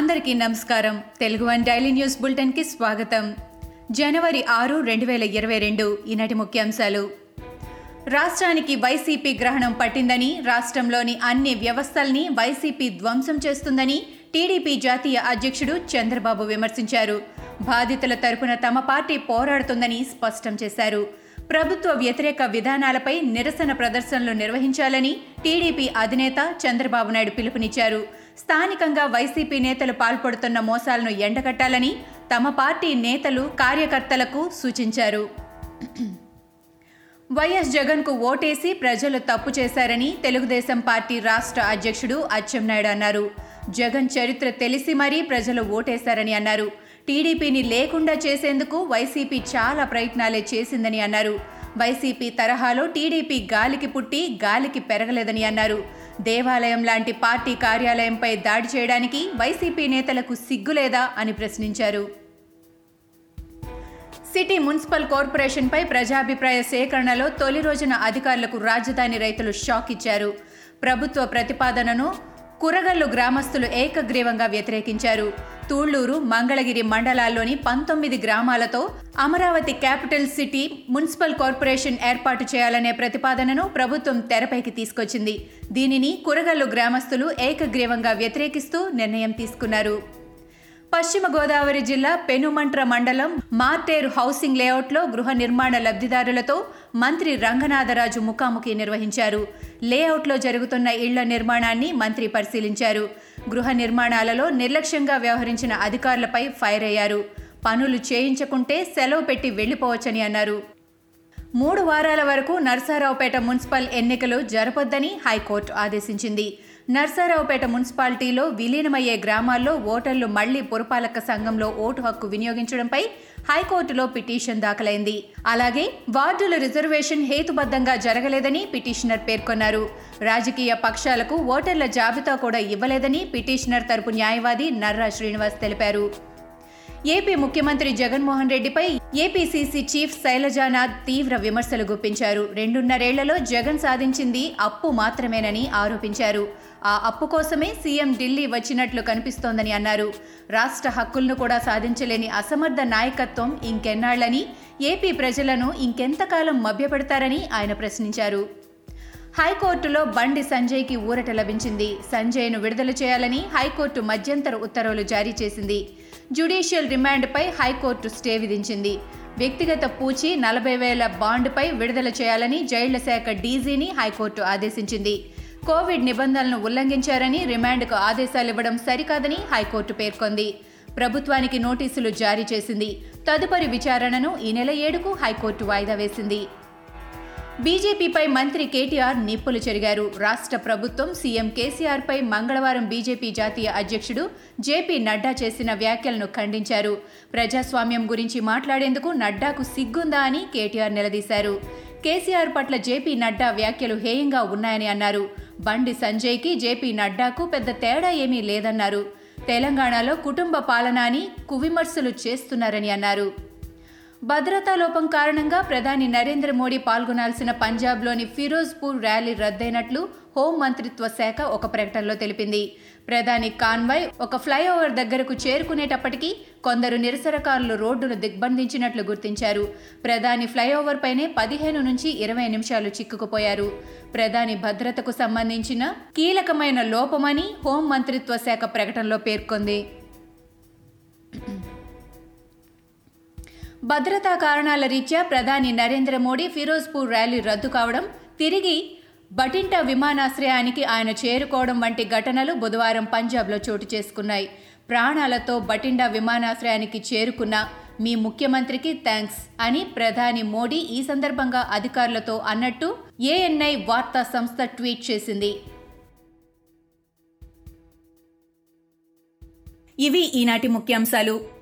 అందరికీ నమస్కారం. Telugu one daily news బులెటిన్కి స్వాగతం. జనవరి ఆరు రెండు వేల ఇరవై రెండు ఈనాటి ముఖ్యాంశాలు. రాష్ట్రానికి వైసీపీ గ్రహణం పట్టిందని రాష్ట్రంలోని అన్ని వ్యవస్థల్ని వైసీపీ ధ్వంసం చేస్తుందని టీడీపీ జాతీయ అధ్యక్షుడు చంద్రబాబు విమర్శించారు. బాధితుల తరపున తమ పార్టీ పోరాడుతుందని స్పష్టం చేశారు. ప్రభుత్వ వ్యతిరేక విధానాలపై నిరసన ప్రదర్శనలు నిర్వహించాలని టీడీపీ అధినేత చంద్రబాబు నాయుడు పిలుపునిచ్చారు. స్థానికంగా వైసీపీ నేతలు పాల్పడుతున్న మోసాలను ఎండగట్టాలని తమ పార్టీ నేతలు కార్యకర్తలకు సూచించారు. వైఎస్ జగన్కు ఓటేసి ప్రజలు తప్పు చేశారని తెలుగుదేశం పార్టీ రాష్ట్ర అధ్యక్షుడు అచ్చెన్నాయుడు అన్నారు. జగన్ చరిత్ర తెలిసి మరీ ప్రజలు ఓటేశారని అన్నారు. టీడీపీని లేకుండా చేసేందుకు వైసీపీ చాలా ప్రయత్నాలే చేసిందని అన్నారు. వైసీపీ తరహాలో టీడీపీ గాలికి పుట్టి గాలికి పెరగలేదని అన్నారు. దేవాలయం లాంటి పార్టీ కార్యాలయంపై దాడి చేయడానికి వైసీపీ నేతలకు సిగ్గులేదా అని ప్రశ్నించారు. సిటీ మున్సిపల్ కార్పొరేషన్పై ప్రజాభిప్రాయ సేకరణలో తొలి రోజున అధికారులకు రాజధాని రైతులు షాక్ ఇచ్చారు. ప్రభుత్వ ప్రతిపాదనను కురగల్లు గ్రామస్తులు ఏకగ్రీవంగా వ్యతిరేకించారు. తూళ్ళూరు మంగళగిరి మండలాల్లోని పంతొమ్మిది గ్రామాలతో Amaravati capital city municipal corporation ఏర్పాటు చేయాలనే ప్రతిపాదనను ప్రభుత్వం తెరపైకి తీసుకొచ్చింది. దీనిని కురగల్లు గ్రామస్తులు ఏకగ్రీవంగా వ్యతిరేకిస్తూ నిర్ణయం తీసుకున్నారు. పశ్చిమ గోదావరి జిల్లా పెనుమంట్ర మండలం మార్టేరు హౌసింగ్ లేఅవుట్లో గృహ నిర్మాణ లబ్ధిదారులతో మంత్రి రంగనాథరాజు ముఖాముఖి నిర్వహించారు. లేఅవుట్లో జరుగుతున్న ఇళ్ళ నిర్మాణాన్ని మంత్రి పరిశీలించారు. గృహ నిర్మాణాలలో నిర్లక్ష్యంగా వ్యవహరించిన అధికారులపై ఫైర్ అయ్యారు. పనులు చేయించకుంటే సెలవు పెట్టి వెళ్ళిపోవచ్చని అన్నారు. మూడు వారాల వరకు నర్సారావుపేట మున్సిపల్ ఎన్నికలు జరపొద్దని హైకోర్టు ఆదేశించింది. నర్సారావుపేట మున్సిపాలిటీలో విలీనమయ్యే గ్రామాల్లో ఓటర్లు మళ్ళీ పురపాలక సంఘంలో ఓటు హక్కు వినియోగించడంపై హైకోర్టులో పిటిషన్ దాఖలైంది. అలాగే వార్డుల రిజర్వేషన్ హేతుబద్ధంగా జరగలేదని పిటిషనర్ పేర్కొన్నారు. రాజకీయ పక్షాలకు ఓటర్ల జాబితా కూడా ఇవ్వలేదని పిటిషనర్ తరపు న్యాయవాది నర్రా శ్రీనివాస్ తెలిపారు. ఏపీ ముఖ్యమంత్రి జగన్మోహన్ రెడ్డిపై ఏపీసీసీ చీఫ్ శైలజానాథ్ తీవ్ర విమర్శలు గుప్పించారు. రెండున్నరేళ్ళలో జగన్ సాధించింది అప్పు మాత్రమేనని ఆరోపించారు. ఆ అప్పు కోసమే సీఎం ఢిల్లీ వచ్చినట్లు కనిపిస్తోందని అన్నారు. రాష్ట్ర హక్కులను కూడా సాధించలేని అసమర్థ నాయకత్వం ఇంకెన్నాళ్ళని ఏపీ ప్రజలను ఇంకెంతకాలం మభ్యపెడతారని ఆయన ప్రశ్నించారు. హైకోర్టులో బండి సంజయ్కి ఊరట లభించింది. సంజయ్ను విడుదల చేయాలని హైకోర్టు మధ్యంతర ఉత్తర్వులు జారీ చేసింది. జ్యుడీషియల్ రిమాండ్పై హైకోర్టు స్టే విధించింది. వ్యక్తిగత పూచి నలభై వేల బాండ్పై విడుదల చేయాలని జైళ్ళ శాఖ డీజీని హైకోర్టు ఆదేశించింది. కోవిడ్ నిబంధనలను ఉల్లంఘించారని రిమాండ్కు ఆదేశాలు ఇవ్వడం సరికాదని హైకోర్టు పేర్కొంది. ప్రభుత్వానికి నోటీసులు జారీ చేసింది. తదుపరి విచారణను ఈ నెల ఏడుకు హైకోర్టు వాయిదా వేసింది. బీజేపీపై మంత్రి కేటీఆర్ నిప్పులు చెరిగారు. రాష్ట్ర ప్రభుత్వం సీఎం కేసీఆర్పై మంగళవారం బీజేపీ జాతీయ అధ్యక్షుడు జేపీ నడ్డా చేసిన వ్యాఖ్యలను ఖండించారు. ప్రజాస్వామ్యం గురించి మాట్లాడేందుకు నడ్డాకు సిగ్గుందా అని కేటీఆర్ నిలదీశారు. కేసీఆర్ పట్ల జేపీ నడ్డా వ్యాఖ్యలు హేయంగా ఉన్నాయని అన్నారు. బండి సంజయ్కి జేపీ నడ్డాకు పెద్ద తేడా ఏమీ లేదన్నారు. తెలంగాణలో కుటుంబ పాలన అని కువిమర్శలు చేస్తున్నారని అన్నారు. భద్రతా లోపం కారణంగా ప్రధాని నరేంద్ర మోడీ పాల్గొనాల్సిన పంజాబ్లోని ఫిరోజ్పూర్ ర్యాలీ రద్దయినట్లు హోం మంత్రిత్వ శాఖ ఒక ప్రకటనలో తెలిపింది. ప్రధాని కాన్వాయ్ ఒక ఫ్లైఓవర్ దగ్గరకు చేరుకునేటప్పటికీ కొందరు నిరసనకారులు రోడ్డును దిగ్బంధించినట్లు గుర్తించారు. ప్రధాని ఫ్లైఓవర్ పైనే పదిహేను నుంచి ఇరవై నిమిషాలు చిక్కుకుపోయారు. ప్రధాని భద్రతకు సంబంధించిన కీలకమైన లోపమని హోం మంత్రిత్వ శాఖ ప్రకటనలో పేర్కొంది. భద్రతా కారణాల రీత్యా ప్రధాని నరేంద్ర మోడీ ఫిరోజ్పూర్ ర్యాలీ రద్దు కావడం తిరిగి బటింటా విమానాశ్రయానికి ఆయన చేరుకోవడం వంటి ఘటనలు బుధవారం పంజాబ్లో చోటు చేసుకున్నాయి. ప్రాణాలతో బటిండా విమానాశ్రయానికి చేరుకున్న మీ ముఖ్యమంత్రికి థ్యాంక్స్ అని ప్రధాని మోడీ ఈ సందర్భంగా అధికారులతో అన్నట్టు ఏఎన్ఐ వార్తా సంస్థ ట్వీట్ చేసింది. ఇవి ఈనాటి ముఖ్యాంశాలు.